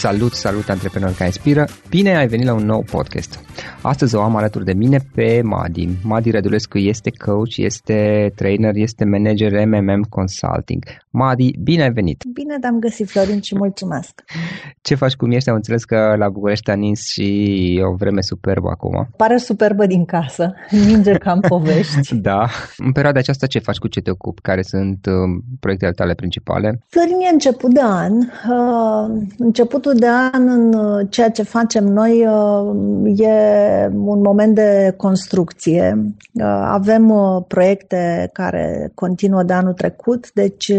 Salut, salut antreprenori care inspiră! Bine ai venit la un nou podcast! Astăzi o am alături de mine pe Madi. Madi Rădulescu este coach, este trainer, este manager MMM Consulting. Madi, bine ai venit! Bine te-am găsit, Florin, și mulțumesc! Ce faci, cum ești? Am înțeles că la București a nins și o vreme superbă acum. Pare superbă din casă, ninge cam povești. da. În perioada aceasta ce faci, cu ce te ocupi? Care sunt uh, proiectele tale principale? Florin, e început de an. Uh, începutul de an în uh, ceea ce facem noi uh, e un moment de construcție. Uh, avem proiecte care continuă de anul trecut, deci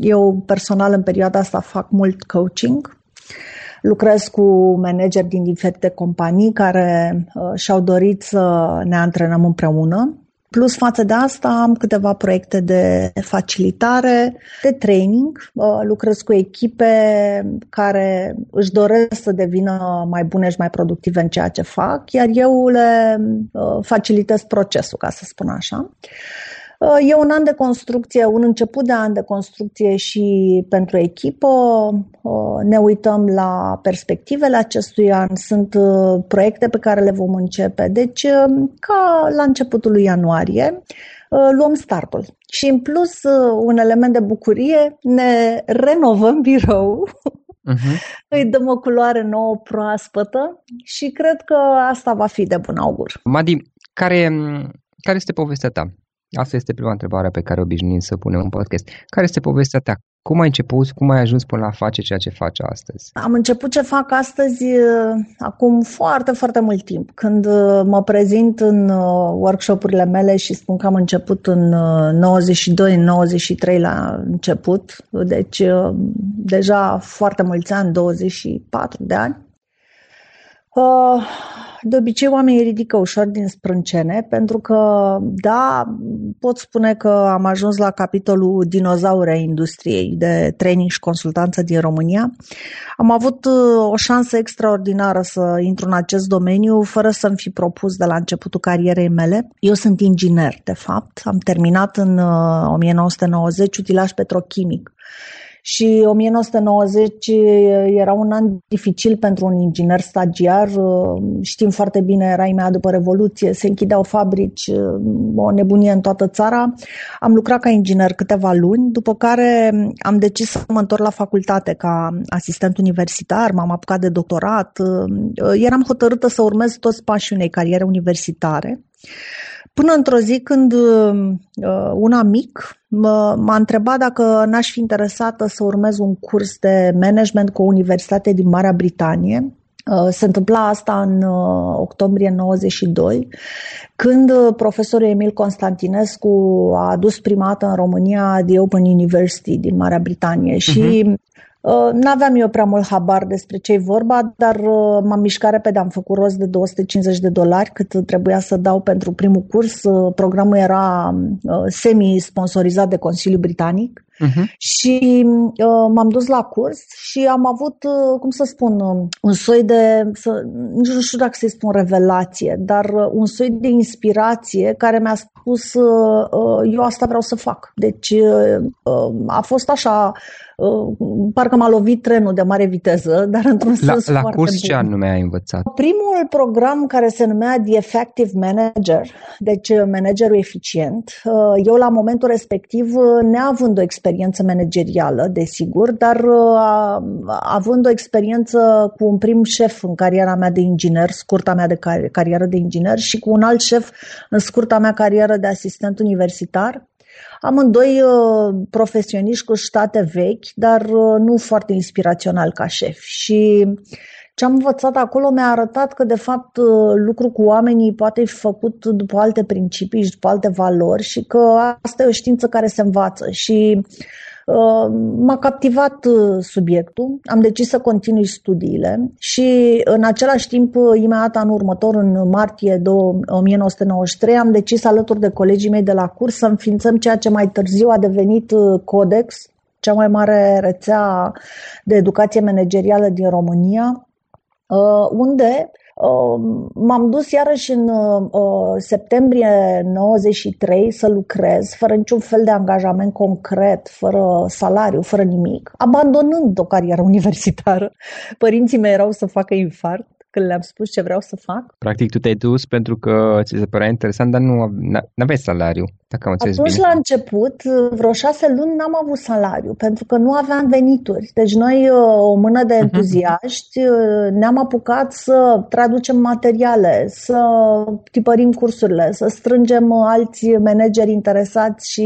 eu personal în perioada asta fac mult coaching. Lucrez cu manageri din diferite companii care și-au dorit să ne antrenăm împreună Plus față de asta am câteva proiecte de facilitare, de training. Lucrez cu echipe care își doresc să devină mai bune și mai productive în ceea ce fac, iar eu le facilitez procesul, ca să spun așa. Uh, e un an de construcție, un început de an de construcție și pentru echipă. Uh, ne uităm la perspectivele acestui an. Sunt uh, proiecte pe care le vom începe. Deci, ca la începutul lui ianuarie, luăm startul. Și în plus, un element de bucurie, ne renovăm birou. Uh-huh. Îi dăm o culoare nouă, proaspătă și cred că asta va fi de bun augur. Madi, care, care este povestea ta? Asta este prima întrebare pe care obișnuim să punem în podcast. Care este povestea ta? Cum ai început? Cum ai ajuns până la face ceea ce faci astăzi? Am început ce fac astăzi uh, acum foarte, foarte mult timp. Când uh, mă prezint în uh, workshopurile mele și spun că am început în 92, în 93 la început, deci deja foarte mulți ani, 24 de ani. De obicei oamenii ridică ușor din sprâncene pentru că, da, pot spune că am ajuns la capitolul dinozaure industriei de training și consultanță din România. Am avut uh, o șansă extraordinară să intru în acest domeniu fără să-mi fi propus de la începutul carierei mele. Eu sunt inginer, de fapt. Am terminat în 1990 uh, utilaj petrochimic și 1990 era un an dificil pentru un inginer stagiar. Știm foarte bine, era imediat după Revoluție, se închideau fabrici, o nebunie în toată țara. Am lucrat ca inginer câteva luni, după care am decis să mă întorc la facultate ca asistent universitar, m-am apucat de doctorat. Eram hotărâtă să urmez toți pașii unei cariere universitare. Până într-o zi când uh, un amic m-a întrebat dacă n-aș fi interesată să urmez un curs de management cu o universitate din Marea Britanie. Uh, se întâmpla asta în uh, octombrie 92, când profesorul Emil Constantinescu a adus primată în România The Open University din Marea Britanie uh-huh. și mhm. Uh, n-aveam eu prea mult habar despre ce vorba, dar uh, m-am mișcat repede, am făcut rost de 250 de dolari cât trebuia să dau pentru primul curs. Uh, programul era semi-sponsorizat de Consiliul Britanic uh-huh. și m-am dus la curs și am avut, cum să spun, un soi de, să, nici nu știu dacă să-i spun revelație, dar un soi de inspirație care mi-a spus eu asta vreau să fac. Deci a fost așa Uh, parcă m-a lovit trenul de mare viteză, dar într-un la, sens la foarte curs bun. ce anume ai învățat? Primul program care se numea The Effective Manager, deci uh, managerul eficient, uh, eu la momentul respectiv, neavând o experiență managerială, desigur, dar având o experiență cu un prim șef în cariera mea de inginer, scurta mea de car- carieră de inginer și cu un alt șef în scurta mea carieră de asistent universitar, Amândoi uh, profesioniști cu state vechi, dar uh, nu foarte inspirațional ca șef. Și ce am învățat acolo mi-a arătat că, de fapt, uh, lucru cu oamenii poate fi făcut după alte principii și după alte valori și că asta e o știință care se învață. Și Uh, m-a captivat uh, subiectul, am decis să continui studiile și în același timp, uh, imediat anul următor, în martie 1993, am decis alături de colegii mei de la curs să înființăm ceea ce mai târziu a devenit Codex, cea mai mare rețea de educație managerială din România, unde m-am dus iarăși în septembrie 93 să lucrez fără niciun fel de angajament concret, fără salariu, fără nimic, abandonând o carieră universitară. Părinții mei erau să facă infart când le-am spus ce vreau să fac. Practic tu te-ai dus pentru că ți se părea interesant, dar nu aveai salariu. Dacă am Atunci, bine. la început, vreo șase luni, n-am avut salariu, pentru că nu aveam venituri. Deci noi, uh, o mână de mhm. entuziaști, uh, ne-am apucat să traducem materiale, să tipărim cursurile, să strângem alți manageri interesați și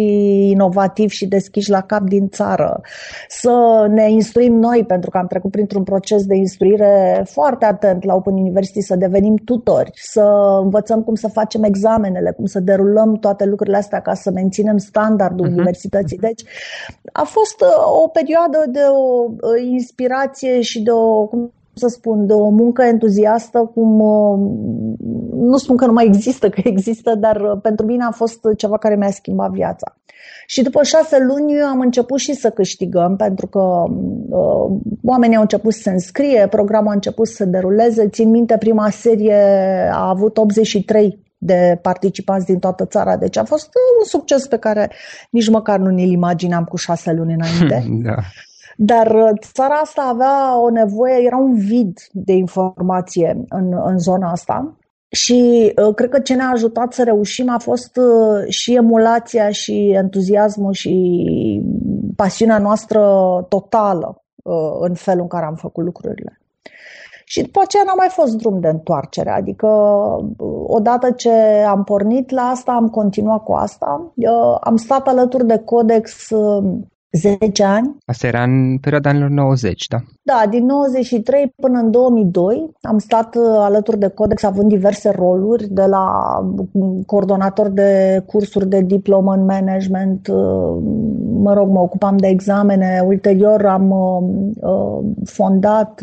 inovativi și deschiși la cap din țară, să ne instruim noi, pentru că am trecut printr-un proces de instruire foarte atent la Open University, să devenim tutori, să învățăm cum să facem examenele, cum să derulăm toate lucrurile astea asta ca să menținem standardul uh-huh. universității. Deci a fost uh, o perioadă de o inspirație și de o, cum să spun, de o muncă entuziastă, cum uh, nu spun că nu mai există, că există, dar uh, pentru mine a fost ceva care mi-a schimbat viața. Și după șase luni am început și să câștigăm, pentru că uh, oamenii au început să se înscrie, programul a început să se deruleze. Țin minte, prima serie a avut 83 de participanți din toată țara. Deci a fost un succes pe care nici măcar nu ne-l imaginam cu șase luni înainte. da. Dar uh, țara asta avea o nevoie, era un vid de informație în, în zona asta. Și uh, cred că ce ne-a ajutat să reușim a fost uh, și emulația și entuziasmul și pasiunea noastră totală uh, în felul în care am făcut lucrurile. Și după aceea n-a mai fost drum de întoarcere, adică odată ce am pornit la asta, am continuat cu asta. Am stat alături de Codex 10 ani. Asta era în perioada anilor 90, da? Da, din 93 până în 2002 am stat uh, alături de Codex având diverse roluri, de la mm, coordonator de cursuri de diplomă în management, uh, mă rog, mă ocupam de examene, ulterior am uh, fondat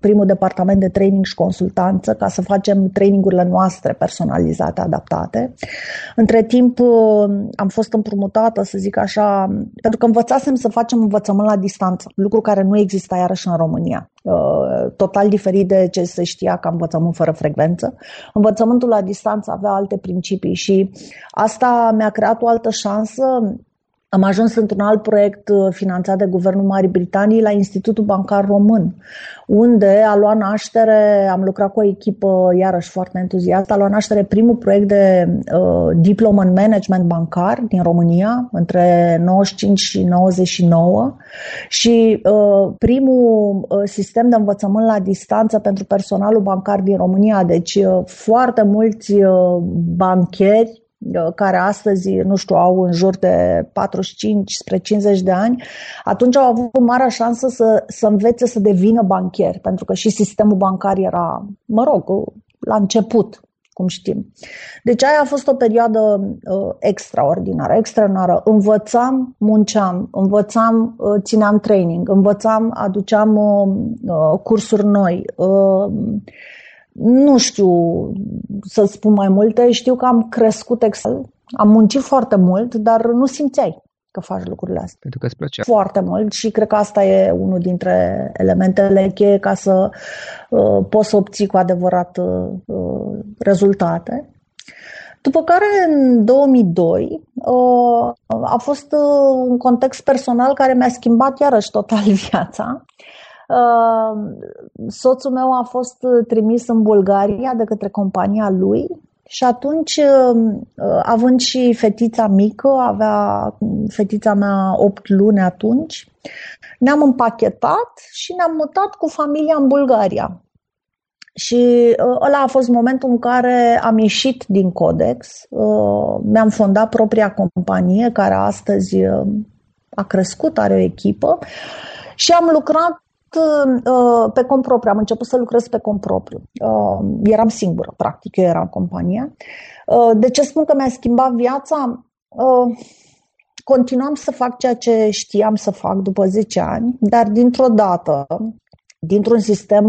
primul departament de training și consultanță ca să facem trainingurile noastre personalizate, adaptate. Între timp am fost împrumutată, să zic așa, pentru că învățasem să facem învățământ la distanță, lucru care nu exista iarăși în România. Uh, total diferit de ce se știa ca învățământ fără frecvență. Învățământul la distanță avea alte principii și asta mi-a creat o altă șansă am ajuns într-un alt proiect uh, finanțat de Guvernul Marii Britanii la Institutul Bancar Român, unde a luat naștere, am lucrat cu o echipă iarăși foarte entuziastă, a luat naștere primul proiect de uh, diplomă în management bancar din România între 95 și 99 și uh, primul uh, sistem de învățământ la distanță pentru personalul bancar din România. Deci uh, foarte mulți uh, bancheri Uh, care astăzi, nu știu, au în jur de 45 spre 50 de ani, atunci au avut marea șansă să, să învețe să devină banchieri, pentru că și sistemul bancar era, mă rog, la început, cum știm. Deci aia a fost o perioadă uh, extraordinară, extraordinară. Învățam, munceam, învățam, uh, țineam training, învățam, aduceam uh, uh, cursuri noi. Uh, nu știu să spun mai multe, știu că am crescut excel, am muncit foarte mult, dar nu simțeai că faci lucrurile astea. Pentru că îți plăcea. Foarte mult și cred că asta e unul dintre elementele cheie ca să uh, poți să obții cu adevărat uh, rezultate. După care, în 2002, uh, a fost uh, un context personal care mi-a schimbat iarăși total viața. Ehm, soțul meu a fost trimis în Bulgaria de către compania lui și atunci, ehm, având și fetița mică, avea fetița mea 8 luni atunci, ne-am împachetat și ne-am mutat cu familia în Bulgaria. Și ăla a fost momentul în care am ieșit din Codex, mi-am fondat propria companie, care astăzi a crescut, are o echipă și am lucrat uh, pe cont propriu, am început să lucrez pe cont propriu. Uh, eram singură, practic, eu eram în companie. Uh, de ce spun că mi-a schimbat viața? Uh, continuam să fac ceea ce știam să fac după 10 ani, dar dintr-o dată, dintr-un sistem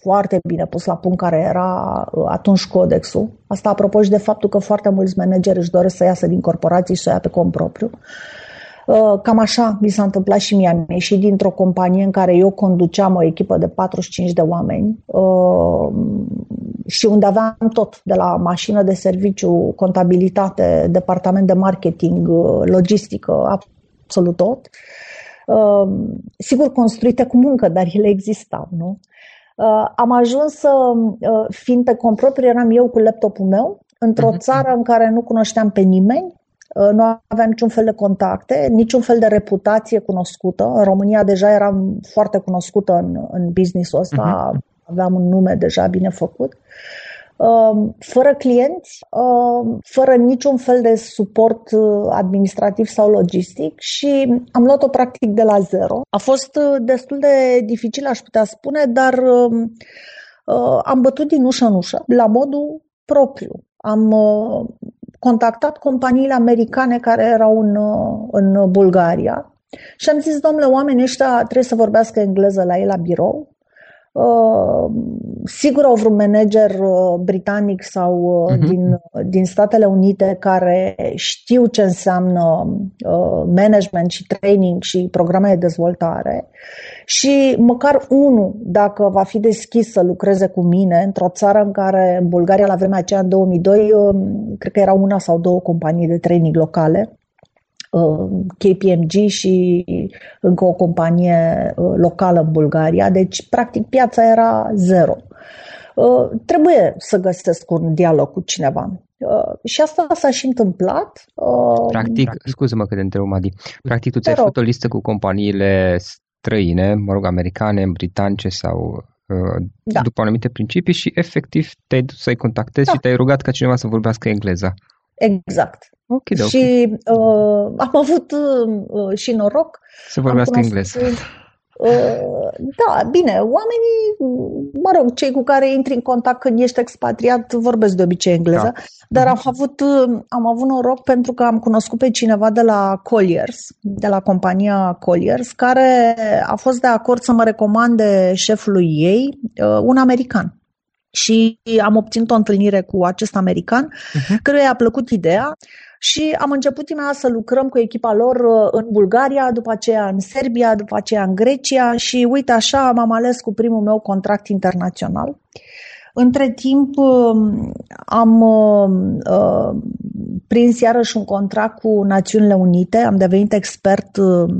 foarte bine pus la punct care era uh, atunci codexul. Asta apropo și de faptul că foarte mulți manageri își doresc să iasă din corporații și să o ia pe cont propriu. Uh, cam așa mi s-a întâmplat și mie. Am ieșit dintr-o companie în care eu conduceam o echipă de 45 de oameni uh, și unde aveam tot, de la mașină de serviciu, contabilitate, departament de marketing, uh, logistică, absolut tot. Sigur, construite cu muncă, dar ele existau, nu? Am ajuns să, fiind pe cont propriu, eram eu cu laptopul meu, într-o uh-huh. țară în care nu cunoșteam pe nimeni, Uh, nu aveam niciun fel de contacte, niciun fel de reputație cunoscută. În România deja eram foarte cunoscută în, în business-ul ăsta, uh-huh. aveam un nume deja bine făcut. Um, fără clienți, um, fără niciun fel de suport uh, administrativ sau logistic și am luat-o practic de la zero. A fost uh, destul de dificil, aș putea spune, dar um, am bătut din ușă în ușă, la modul propriu. Am contactat companiile americane care erau în, în Bulgaria și am zis, domnule, oamenii ăștia trebuie să vorbească engleză la ei la birou. Uh, sigur au vreun manager uh, britanic sau uh, uh-huh. din, din Statele Unite care știu ce înseamnă uh, management și training și programe de dezvoltare și măcar unul, dacă va fi deschis să lucreze cu mine într-o țară în care, în Bulgaria, la vremea aceea, în 2002, um, cred că erau una sau două companii de training locale, um, KPMG și încă o companie uh, locală în Bulgaria, deci practic piața era zero. Uh, trebuie să găsesc un dialog cu cineva. Uh, și asta s-a și întâmplat. Practic, scuză-mă că te întreb, Madi, practic tu ți-ai făcut o listă cu companiile străine, mă rog, americane, britanice sau uh, da. după anumite principii și efectiv te-ai dus să-i contactezi da. și te-ai rugat ca cineva să vorbească engleza. Exact. Okay, și uh, am avut uh, și noroc. Să vorbească engleză. Uh, da, bine, oamenii, mă rog, cei cu care intri în contact când ești expatriat vorbesc de obicei engleză, da. dar am avut, am avut noroc pentru că am cunoscut pe cineva de la Colliers, de la compania Colliers, care a fost de acord să mă recomande șefului ei, uh, un american și am obținut o întâlnire cu acest american, uh-huh. căruia i-a plăcut ideea și am început imediat să lucrăm cu echipa lor uh, în Bulgaria, după aceea în Serbia, după aceea în Grecia și uite așa m-am ales cu primul meu contract internațional. Între timp um, am uh, prins iarăși un contract cu Națiunile Unite, am devenit expert uh,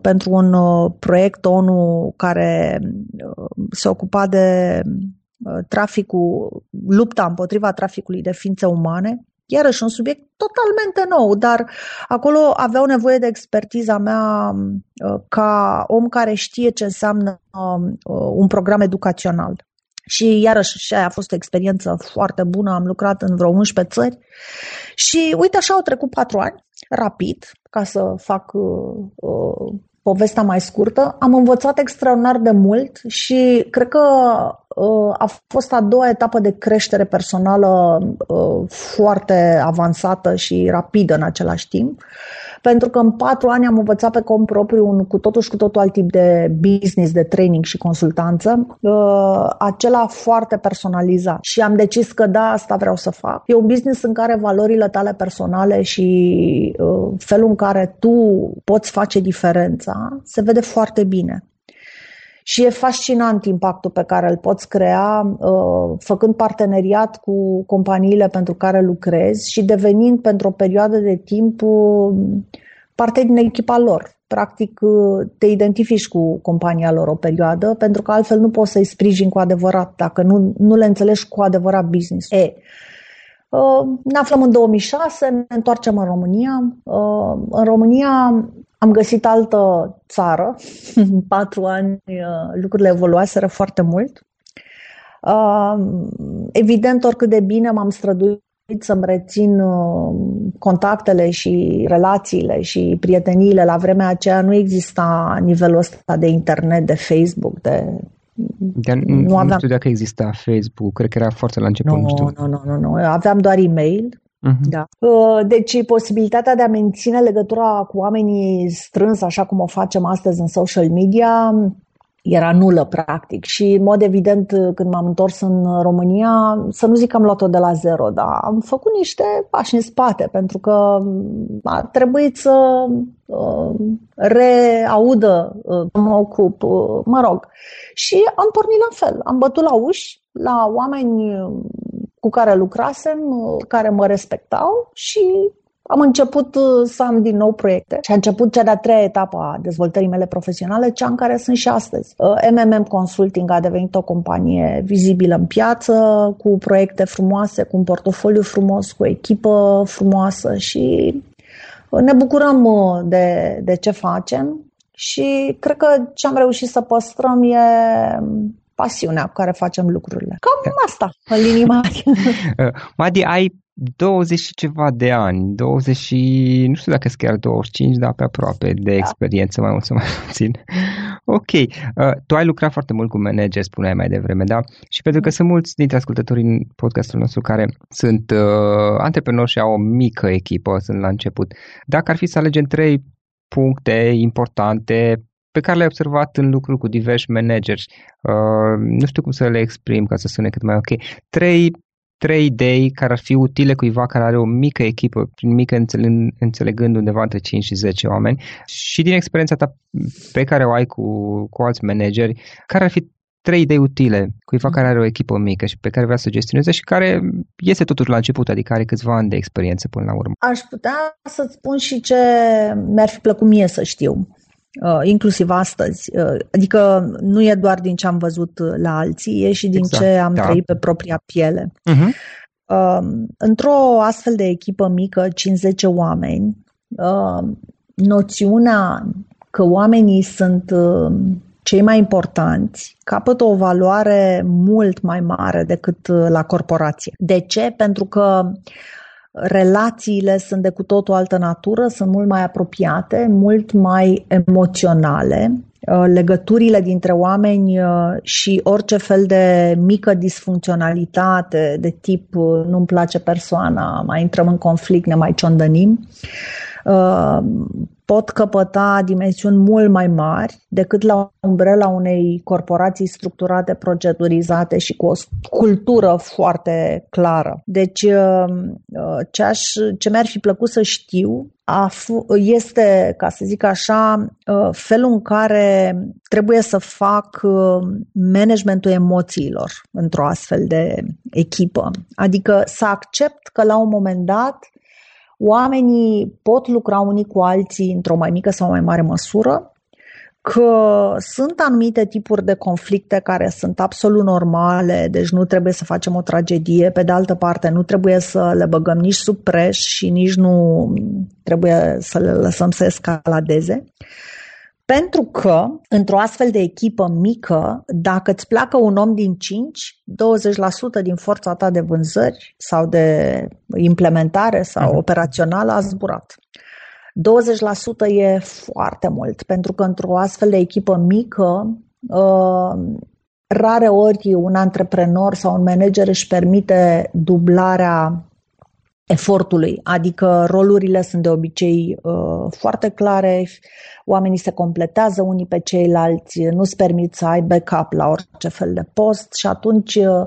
pentru un uh, proiect ONU care uh, se ocupa de uh, traficul, lupta împotriva traficului de ființe umane iarăși un subiect totalmente nou, dar acolo aveau nevoie de expertiza mea uh, ca om care știe ce înseamnă uh, un program educațional. Și iarăși și aia a fost o experiență foarte bună, am lucrat în vreo 11 țări și uite așa au trecut patru ani, rapid, ca să fac uh, uh, povestea mai scurtă. Am învățat extraordinar de mult și cred că Uh, a fost a doua etapă de creștere personală uh, foarte avansată și rapidă în același timp, pentru că în patru ani am învățat pe cont propriu un cu totul și cu totul alt tip de business, de training și consultanță, uh, acela foarte personalizat. Și am decis că da, asta vreau să fac. E un business în care valorile tale personale și felul în care tu poți face diferența se vede foarte bine. Și e fascinant impactul pe care îl poți crea uh, făcând parteneriat cu companiile pentru care lucrezi și devenind pentru o perioadă de timp uh, parte din echipa lor. Practic uh, te identifici cu compania lor o perioadă pentru că altfel nu poți să-i sprijini cu adevărat dacă nu, nu le înțelegi cu adevărat business. E, ne aflăm în 2006, ne întoarcem în România. În România am găsit altă țară. În patru ani uh, lucrurile evoluaseră foarte mult. Uh, evident, oricât de bine m-am străduit să-mi rețin uh, contactele și relațiile și prieteniile. La vremea aceea nu exista nivelul ăsta de internet, de Facebook, de Dar nu, aveam... nu știu dacă exista Facebook, cred că era foarte la început. Nu, nu, știu. nu, nu, nu, nu. Aveam doar e-mail Uh-huh. Da. Uh, deci posibilitatea de a menține legătura cu oamenii strâns, așa cum o facem astăzi în social media, era nulă, practic. Și, în mod evident, când m-am întors în România, să nu zic că am luat-o de la zero, dar am făcut niște pași în spate, pentru că a trebuit să uh, reaudă uh, mă ocup, uh, mă rog. Și am pornit la fel. Am bătut la uși, la oameni cu care lucrasem, care mă respectau și am început uh, să am din nou proiecte și a început cea de-a treia etapă a dezvoltării mele profesionale, cea în care sunt și astăzi. MMM uh, Consulting a devenit o companie vizibilă în piață, cu proiecte frumoase, cu un portofoliu frumos, cu o echipă frumoasă și uh, ne bucurăm de, de ce facem și cred că ce am reușit să păstrăm e pasiunea cu care facem lucrurile. Cam asta, în linii mari. Madi, ai 20 și ceva de ani, 20 și, nu știu dacă sunt chiar 25, dar pe aproape de da. experiență, mai mult sau mai puțin. Ok, uh, tu ai lucrat foarte mult cu manager, spuneai mai devreme, da? Și pentru că sunt mulți dintre ascultătorii în podcastul nostru care sunt uh, antreprenori și au o mică echipă, sunt la început. Dacă ar fi să alegem trei puncte importante pe care le-ai observat în lucruri cu diversi manageri, uh, nu știu cum să le exprim ca să sune cât mai ok, trei trei idei care ar fi utile cuiva care are o mică echipă, prin mică înțelegând undeva între 5 și 10 oameni și din experiența ta pe care o ai cu, cu alți manageri, care ar fi trei idei utile cuiva care are o echipă mică și pe care vrea să gestioneze și care este totuși la început, adică are câțiva ani de experiență până la urmă. Aș putea să-ți spun și ce mi-ar fi plăcut mie să știu. Uh, inclusiv astăzi. Uh, adică nu e doar din ce am văzut uh, la alții, e și din exact, ce am da. trăit pe propria piele. Uh-huh. Într-o astfel de echipă mică, 50 oameni, noțiunea că oamenii sunt cei mai importanți capătă o valoare mult mai mare decât la corporație. De ce? Pentru că uh, relațiile sunt de cu tot o altă natură, sunt mult mai apropiate, mult mai emoționale. Uh, legăturile dintre oameni uh, și orice fel de mică disfuncționalitate de tip uh, nu-mi place persoana, mai intrăm în conflict, ne mai ciondănim, pot căpăta dimensiuni mult mai mari decât la umbrela unei corporații structurate, procedurizate și cu o cultură foarte clară. Deci, uh, uh, ce, aș, ce mi-ar fi plăcut să știu este, ca să zic așa, uh, felul în care trebuie să fac managementul emoțiilor într-o astfel de echipă. Adică să accept că la un moment dat Oamenii pot lucra unii cu alții într-o mai mică sau mai mare măsură, că sunt anumite tipuri de conflicte care sunt absolut normale, deci nu trebuie să facem o tragedie, pe de altă parte nu trebuie să le băgăm nici sub preș și nici nu trebuie să le lăsăm să escaladeze. Pentru că, într-o astfel de echipă mică, dacă îți pleacă un om din 5, 20% din forța ta de vânzări sau de implementare sau uh-huh. operațională a zburat. 20% e foarte mult, pentru că într-o astfel de echipă mică, uh, rare ori un antreprenor sau un manager își permite dublarea efortului, adică rolurile sunt de obicei uh, foarte clare, oamenii se completează unii pe ceilalți, nu-ți permit să ai backup la orice fel de post și atunci uh,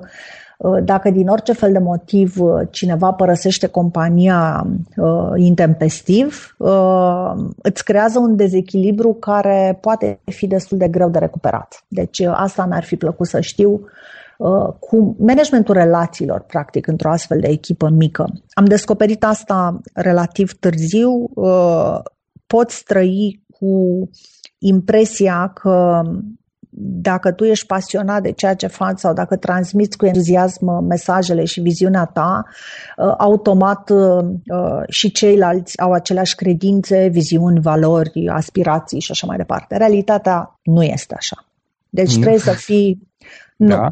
uh, dacă din orice fel de motiv uh, cineva părăsește compania uh, intempestiv, uh, îți creează un dezechilibru care poate fi destul de greu de recuperat. Deci asta mi-ar fi plăcut să știu Uh, cu managementul relațiilor, practic, într-o astfel de echipă mică. Am descoperit asta relativ târziu. Uh, poți trăi cu impresia că dacă tu ești pasionat de ceea ce faci sau dacă transmiți cu entuziasm mesajele și viziunea ta, uh, automat și ceilalți au aceleași credințe, viziuni, valori, aspirații și așa mai departe. Realitatea nu este așa. Deci mm. trebuie să fii. Nu. Da.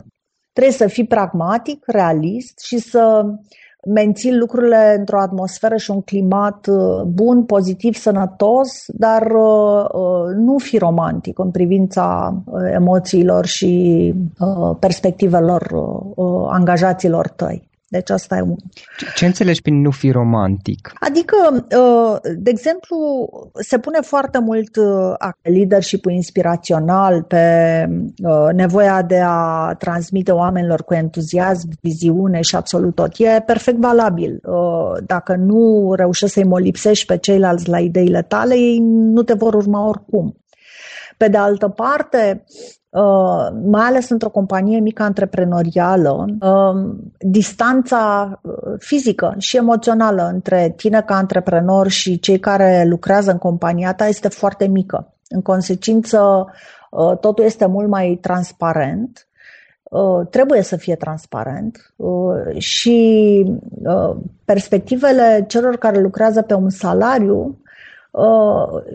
Trebuie să fii pragmatic, realist și să menții lucrurile într-o atmosferă și un climat uh, bun, pozitiv, sănătos, dar uh, uh, nu fi romantic în privința emoțiilor și perspectivelor angajaților tăi. Deci asta e un... Ce, ce înțelegi prin nu fi romantic? Adică, uh, de exemplu, se pune foarte mult uh, leadership inspirațional pe uh, nevoia de a transmite oamenilor cu entuziasm, viziune și absolut tot. E perfect valabil. Dacă nu reușești să-i molipsești pe ceilalți la ideile tale, ei nu te vor urma oricum. Pe de altă parte, Uh, mai ales într-o companie mică antreprenorială, uh, distanța uh, fizică și emoțională între tine ca antreprenor și cei care lucrează în compania ta este foarte mică. În consecință, totul este mult mai transparent trebuie să fie transparent și perspectivele celor care lucrează pe un salariu Uh,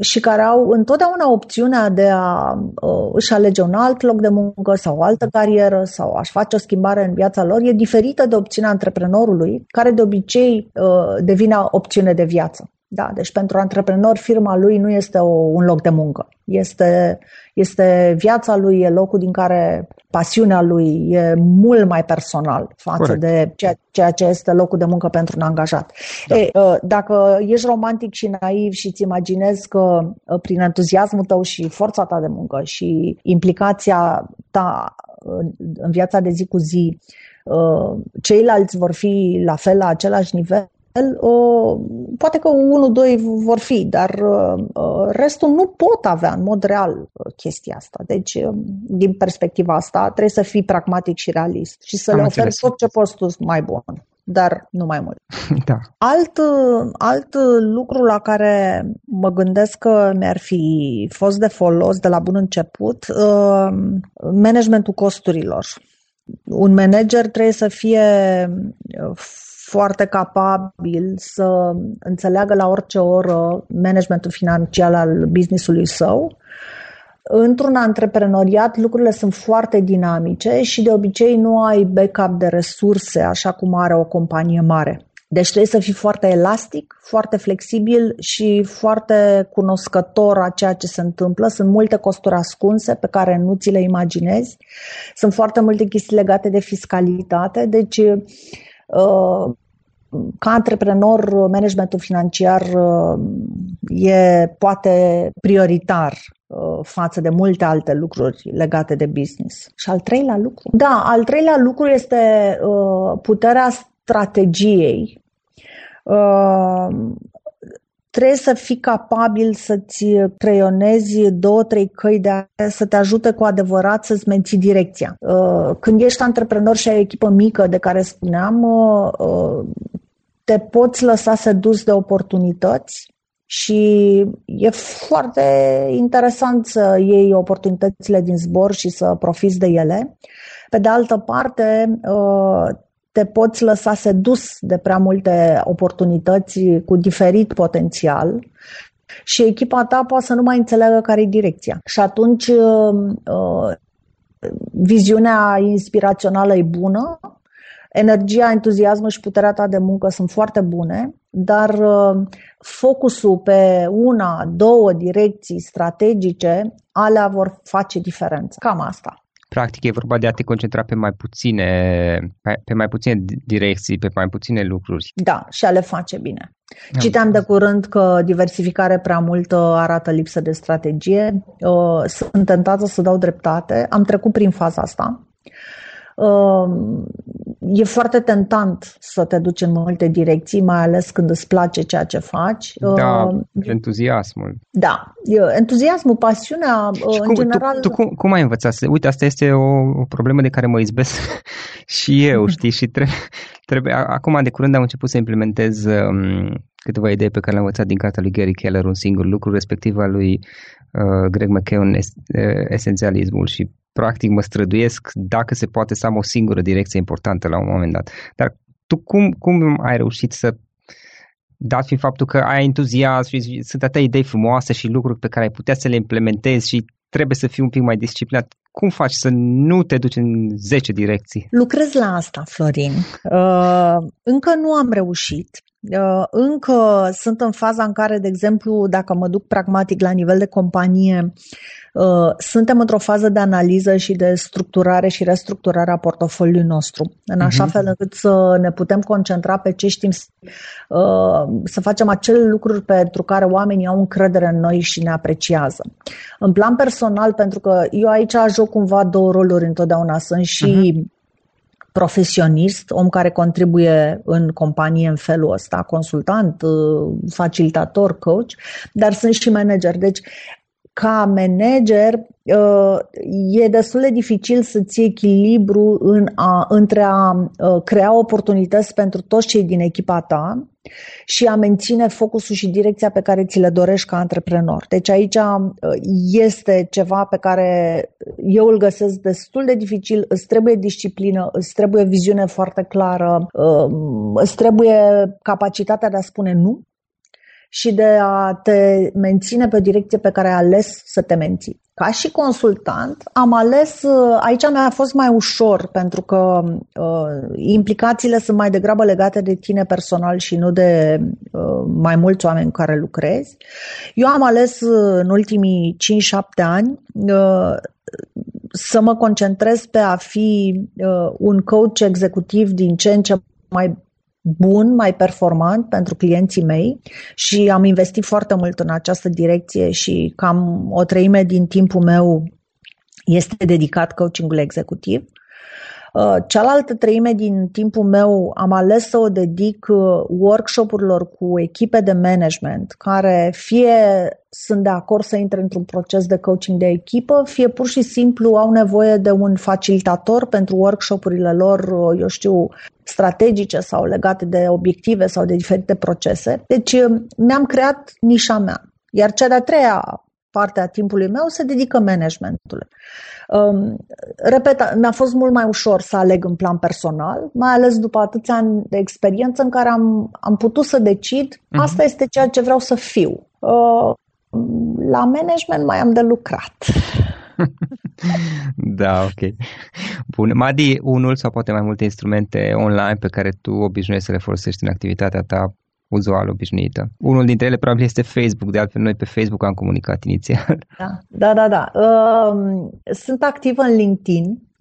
și care au întotdeauna opțiunea de a uh, își alege un alt loc de muncă sau o altă carieră sau a-și face o schimbare în viața lor, e diferită de opțiunea antreprenorului, care de obicei uh, devine opțiune de viață. Da, deci pentru antreprenor firma lui nu este o, un loc de muncă. Este, este viața lui, e locul din care pasiunea lui e mult mai personal față Corect. de ceea, ceea ce este locul de muncă pentru un angajat. Da. E, ă, dacă ești romantic și naiv și îți imaginezi că ă, prin entuziasmul tău și forța ta de muncă și implicația ta în viața de zi cu zi, ă, ceilalți vor fi la fel la același nivel, uh, poate că unul, doi vor fi, dar uh, restul nu pot avea în mod real uh, chestia asta. Deci, uh, din perspectiva asta, trebuie să fii pragmatic și realist și să Am le oferi tot ce poți tu mai bun dar nu mai mult. Da. Alt, alt lucru la care mă gândesc că mi-ar fi fost de folos de la bun început, uh, managementul costurilor. Un manager trebuie să fie uh, foarte capabil să înțeleagă la orice oră managementul financiar al businessului său. Într-un antreprenoriat lucrurile sunt foarte dinamice și de obicei nu ai backup de resurse așa cum are o companie mare. Deci trebuie să fii foarte elastic, foarte flexibil și foarte cunoscător a ceea ce se întâmplă. Sunt multe costuri ascunse pe care nu ți le imaginezi. Sunt foarte multe chestii legate de fiscalitate. Deci uh, ca antreprenor, managementul financiar uh, e poate prioritar uh, față de multe alte lucruri legate de business. Și al treilea lucru? Da, al treilea lucru este uh, puterea strategiei. Trebuie să fii capabil să-ți creionezi două, trei căi de a, să te ajute cu adevărat să-ți menții direcția. Când ești antreprenor și ai o echipă mică de care spuneam, te poți lăsa sedus de oportunități și e foarte interesant să iei oportunitățile din zbor și să profiți de ele. Pe de altă parte, uh, te poți lăsa sedus de prea multe oportunități cu diferit potențial și echipa ta poate să nu mai înțeleagă care e direcția. Și atunci uh, uh, viziunea inspirațională e bună, energia, entuziasmul și puterea ta de muncă sunt foarte bune, dar uh, focusul pe una, două direcții strategice, alea vor face diferența. Cam asta. Practic e vorba de a te concentra pe mai puține, pe mai puține direcții, pe mai puține lucruri. Da, și a le face bine. Am Citeam de curând că diversificare prea multă arată lipsă de strategie. Uh, sunt tentată să dau dreptate. Am trecut prin faza asta. Uh, e foarte tentant să te duci în multe direcții, mai ales când îți place ceea ce faci. Da, uh, entuziasmul. Da, entuziasmul, pasiunea, și în cum, general. Tu, tu cum, cum ai învățat? Uite, asta este o, o problemă de care mă izbesc și eu, știi, și trebuie, trebuie, acum de curând am început să implementez um, câteva idei pe care le-am învățat din cartea lui Gary Keller, un singur lucru, respectiv al lui uh, Greg McKeown, es, uh, esențialismul și practic mă străduiesc dacă se poate să am o singură direcție importantă la un moment dat. Dar tu cum, cum ai reușit să dat fiind faptul că ai entuziasm și sunt atâtea idei frumoase și lucruri pe care ai putea să le implementezi și trebuie să fii un pic mai disciplinat. Cum faci să nu te duci în 10 direcții? Lucrez la asta, Florin. Uh, încă nu am reușit. Încă sunt în faza în care, de exemplu, dacă mă duc pragmatic la nivel de companie, Uh, suntem într-o fază de analiză și de structurare și restructurare a portofoliului nostru, în așa uh-huh. fel încât să ne putem concentra pe ce știm, uh, să facem acele lucruri pentru care oamenii au încredere în noi și ne apreciază. În plan personal, pentru că eu aici joc cumva două roluri întotdeauna, sunt și uh-huh profesionist, om care contribuie în companie în felul ăsta, consultant, uh, facilitator, coach, dar sunt și manager. Deci ca manager uh, e destul de dificil să ții echilibru în a, între a uh, crea oportunități pentru toți cei din echipa ta și a menține focusul și direcția pe care ți le dorești ca antreprenor. Deci aici uh, este ceva pe care eu îl găsesc destul de dificil, îți trebuie disciplină, îți trebuie viziune foarte clară, îți trebuie capacitatea de a spune nu și de a te menține pe o direcție pe care ai ales să te menții. Ca și consultant, am ales, aici mi-a fost mai ușor pentru că uh, implicațiile sunt mai degrabă legate de tine personal și nu de uh, mai mulți oameni cu care lucrezi. Eu am ales uh, în ultimii 5-7 ani uh, să mă concentrez pe a fi uh, un coach executiv din ce în ce mai bun, mai performant pentru clienții mei și am investit foarte mult în această direcție și cam o treime din timpul meu este dedicat coachingul executiv. Uh, cealaltă treime din timpul meu am ales să o dedic uh, workshopurilor cu echipe de management care fie sunt de acord să intre într-un proces de coaching de echipă, fie pur și simplu au nevoie de un facilitator pentru workshopurile lor, uh, eu știu, strategice sau legate de obiective sau de diferite procese. Deci mi-am creat nișa mea. Iar cea de-a treia parte a timpului meu se dedică managementului. Um, repet, mi-a fost mult mai ușor să aleg în plan personal, mai ales după atâția ani de experiență în care am, am putut să decid, uh-huh. asta este ceea ce vreau să fiu. Uh, la management mai am de lucrat. da, ok. Bun. Madi, unul sau poate mai multe instrumente online pe care tu obișnuiești să le folosești în activitatea ta uzual obișnuită. Unul dintre ele probabil este Facebook, de altfel noi pe Facebook am comunicat inițial. Da, da, da. da. Uh, sunt activă în LinkedIn Uh,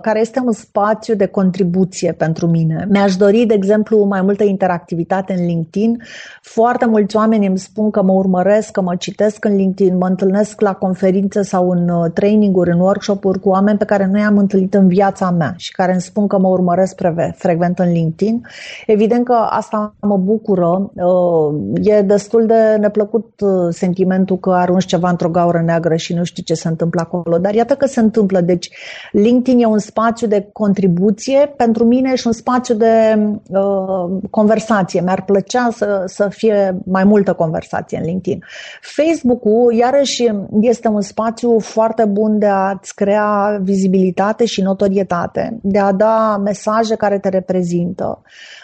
care este un spațiu de contribuție pentru mine. Mi-aș dori, de exemplu, mai multă interactivitate în LinkedIn. Foarte mulți oameni îmi spun că mă urmăresc, că mă citesc în LinkedIn, mă întâlnesc la conferințe sau în uh, traininguri, în workshop-uri cu oameni pe care nu i-am întâlnit în viața mea și care îmi spun că mă urmăresc frecvent în LinkedIn. Evident că asta mă bucură. Uh, e destul de neplăcut sentimentul că arunci ceva într-o gaură neagră și nu știi ce se întâmplă acolo, dar iată că se întâmplă. Deci LinkedIn LinkedIn e un spațiu de contribuție pentru mine și un spațiu de uh, conversație. Mi-ar plăcea să, să fie mai multă conversație în LinkedIn. Facebook-ul, iarăși, este un spațiu foarte bun de a-ți crea vizibilitate și notorietate, de a da mesaje care te reprezintă.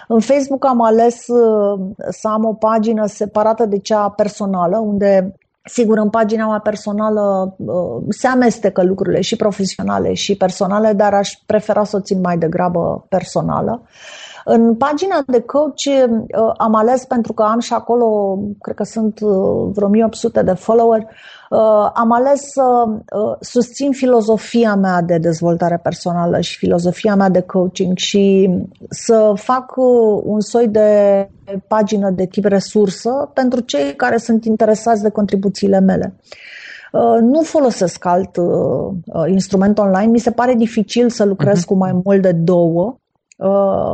În Facebook am ales uh, să am o pagină separată de cea personală, unde Sigur, în pagina mea personală uh, se amestecă lucrurile și profesionale și personale, dar aș prefera să o țin mai degrabă personală. În pagina de coach uh, am ales pentru că am și acolo, cred că sunt uh, vreo 1800 de follower, Uh, am ales să uh, susțin filozofia mea de dezvoltare personală și filozofia mea de coaching și să fac uh, un soi de pagină de tip resursă pentru cei care sunt interesați de contribuțiile mele. Nu folosesc alt instrument online. Mi se pare dificil să lucrez uh-huh. cu mai mult de două Uh,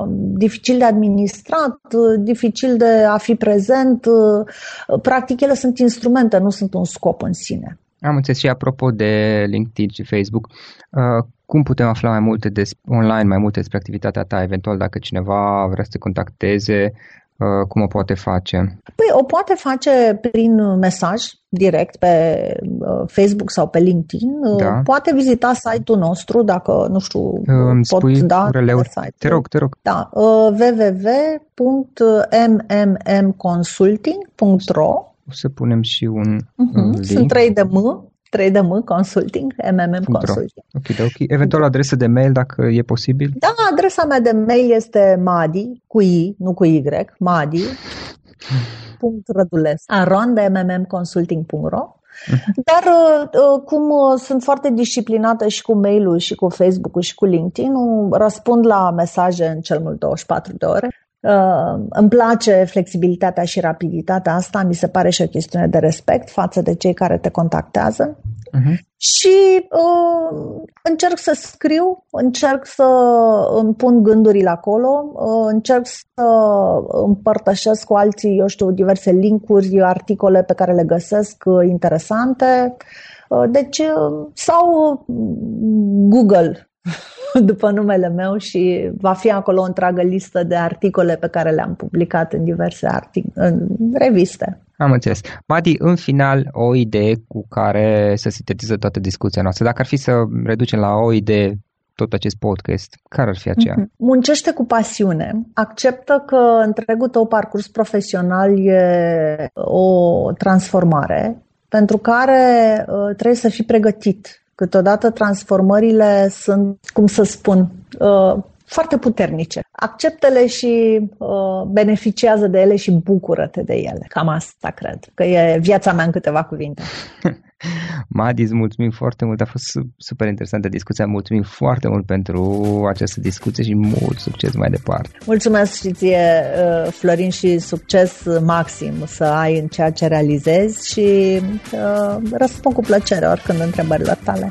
dificil de administrat, uh, dificil de a fi prezent. Uh, practic, ele sunt instrumente, nu sunt un scop în sine. Am înțeles și apropo de LinkedIn și Facebook, cum putem afla mai multe des, online, mai multe despre activitatea ta, eventual dacă cineva vrea să te contacteze, Uh, cum o poate face? Păi o poate face prin mesaj direct pe uh, Facebook sau pe LinkedIn. Uh, da. Poate vizita site-ul nostru dacă, nu știu, Îmi pot spui da site Te rog, te rog. Da, www.mmmconsulting.ro O să punem și un uh-huh. link. Sunt trei de M 3DM Consulting, MMM Consulting. Ok, ok. Eventual adresă de mail dacă e posibil? Da, adresa mea de mail este madi, cu i, nu cu y, madi, .rădulescu, mmmconsulting.ro dar uh, cum uh, sunt foarte disciplinată și cu mail-ul și cu Facebook-ul și cu LinkedIn, răspund la mesaje în cel mult 24 de ore. Uh, îmi place flexibilitatea și rapiditatea asta, mi se pare și o chestiune de respect față de cei care te contactează. Uh-huh. Și uh, încerc să scriu, încerc să îmi pun gândurile acolo, uh, încerc să împărtășesc cu alții, eu știu, diverse linkuri, articole pe care le găsesc uh, interesante. Uh, deci, uh, sau Google după numele meu și va fi acolo o întreagă listă de articole pe care le-am publicat în diverse artic- în reviste. Am înțeles. Madi, în final, o idee cu care să sintetiză toată discuția noastră. Dacă ar fi să reducem la o idee tot acest podcast, care ar fi aceea? Mhm. Muncește cu pasiune. Acceptă că întregul tău parcurs profesional e o transformare pentru care uh, trebuie să fii pregătit. Câteodată transformările sunt, cum să spun, uh, foarte puternice. Acceptă-le și uh, beneficiază de ele și bucură-te de ele. Cam asta cred, că e viața mea în câteva cuvinte. Madi, îți mulțumim foarte mult, a fost super interesantă discuția, mulțumim foarte mult pentru această discuție și mult succes mai departe. Mulțumesc și ție, uh, Florin, și succes maxim să ai în ceea ce realizezi și uh, răspund cu plăcere oricând întrebările tale.